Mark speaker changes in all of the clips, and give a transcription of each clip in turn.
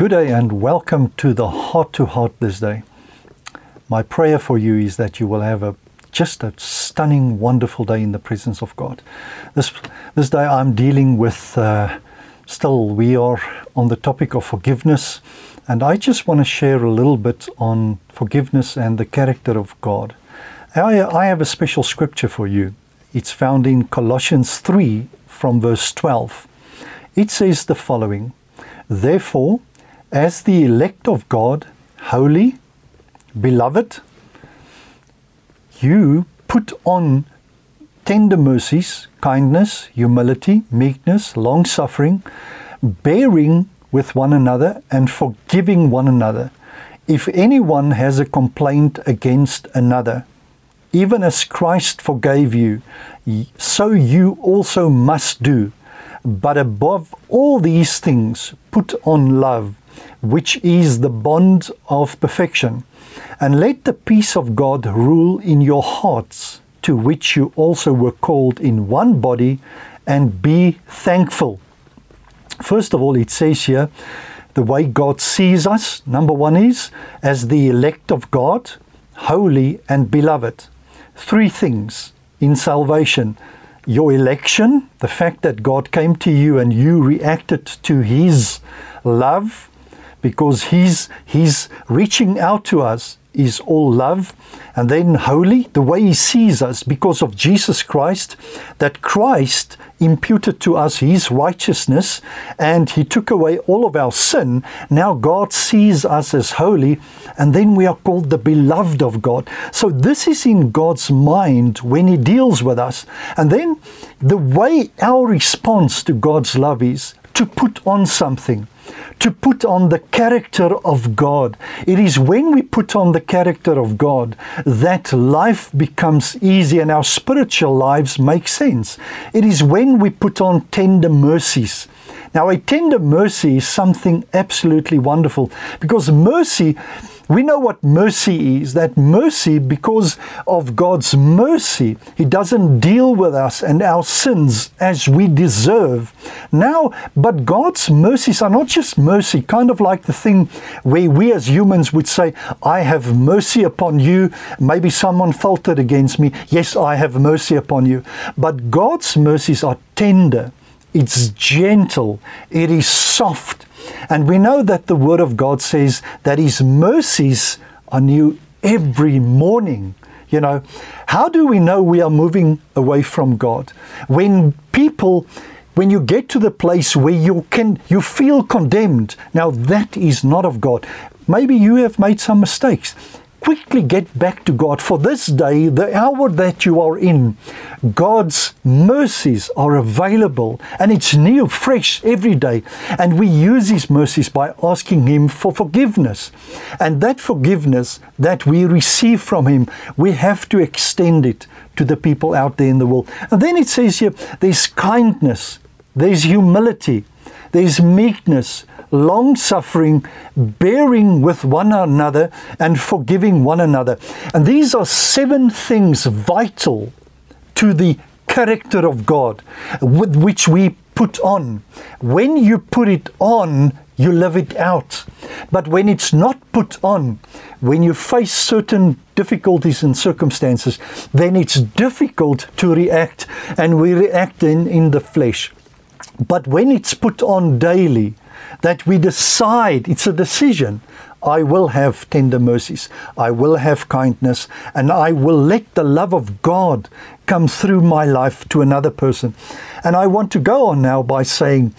Speaker 1: Good day and welcome to the Heart to Heart this day. My prayer for you is that you will have a just a stunning, wonderful day in the presence of God. This this day I'm dealing with. Uh, still, we are on the topic of forgiveness, and I just want to share a little bit on forgiveness and the character of God. I, I have a special scripture for you. It's found in Colossians 3 from verse 12. It says the following Therefore, as the elect of God, holy, beloved, you put on tender mercies, kindness, humility, meekness, long suffering, bearing with one another, and forgiving one another. If anyone has a complaint against another, even as Christ forgave you, so you also must do. But above all these things, put on love which is the bond of perfection. And let the peace of God rule in your hearts, to which you also were called in one body, and be thankful. First of all, it says here the way God sees us, number one is as the elect of God, holy and beloved. Three things in salvation your election, the fact that God came to you and you reacted to His love because he's he's reaching out to us. Is all love. And then holy the way he sees us because of Jesus Christ that Christ imputed to us his righteousness and he took away all of our sin. Now God sees us as holy and then we are called the beloved of God. So this is in God's mind when he deals with us. And then the way our response to God's love is to put on something to put on the character of God. It is when we put on the character of God that life becomes easy and our spiritual lives make sense. It is when we put on tender mercies. Now, a tender mercy is something absolutely wonderful because mercy we know what mercy is that mercy, because of God's mercy, He doesn't deal with us and our sins as we deserve. Now, but God's mercies are not just mercy, kind of like the thing where we as humans would say, I have mercy upon you. Maybe someone faltered against me. Yes, I have mercy upon you. But God's mercies are tender, it's gentle, it is soft and we know that the Word of God says that His mercies are new every morning. You know, how do we know we are moving away from God? When people when you get to the place where you can you feel condemned now that is not of god maybe you have made some mistakes quickly get back to God. For this day, the hour that you are in, God's mercies are available and it's new, fresh every day. And we use His mercies by asking Him for forgiveness. And that forgiveness that we receive from Him, we have to extend it to the people out there in the world. And then it says here there's kindness, there's humility, there's meekness, long suffering, bearing with one another, and forgiving one another. And these are seven things vital to the character of God with which we put on. When you put it on, you live it out. But when it's not put on, when you face certain difficulties and circumstances, then it's difficult to react, and we react in, in the flesh. But when it's put on daily, that we decide, it's a decision. I will have tender mercies, I will have kindness, and I will let the love of God come through my life to another person. And I want to go on now by saying,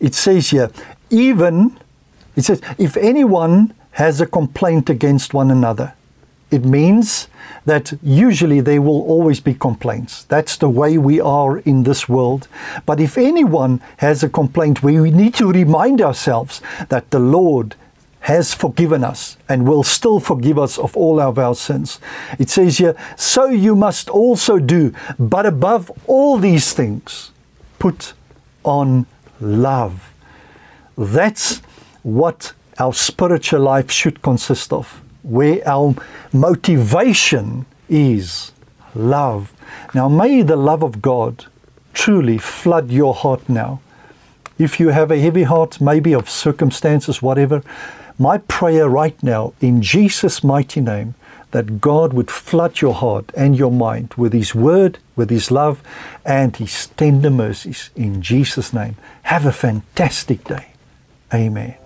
Speaker 1: it says here, even, it says, if anyone has a complaint against one another, it means that usually there will always be complaints. That's the way we are in this world. But if anyone has a complaint, we need to remind ourselves that the Lord has forgiven us and will still forgive us of all of our sins. It says here, so you must also do, but above all these things, put on love. That's what our spiritual life should consist of where our motivation is love. Now, may the love of God truly flood your heart now. If you have a heavy heart, maybe of circumstances, whatever, my prayer right now, in Jesus' mighty name, that God would flood your heart and your mind with His Word, with His love, and His tender mercies. In Jesus' name. Have a fantastic day. Amen.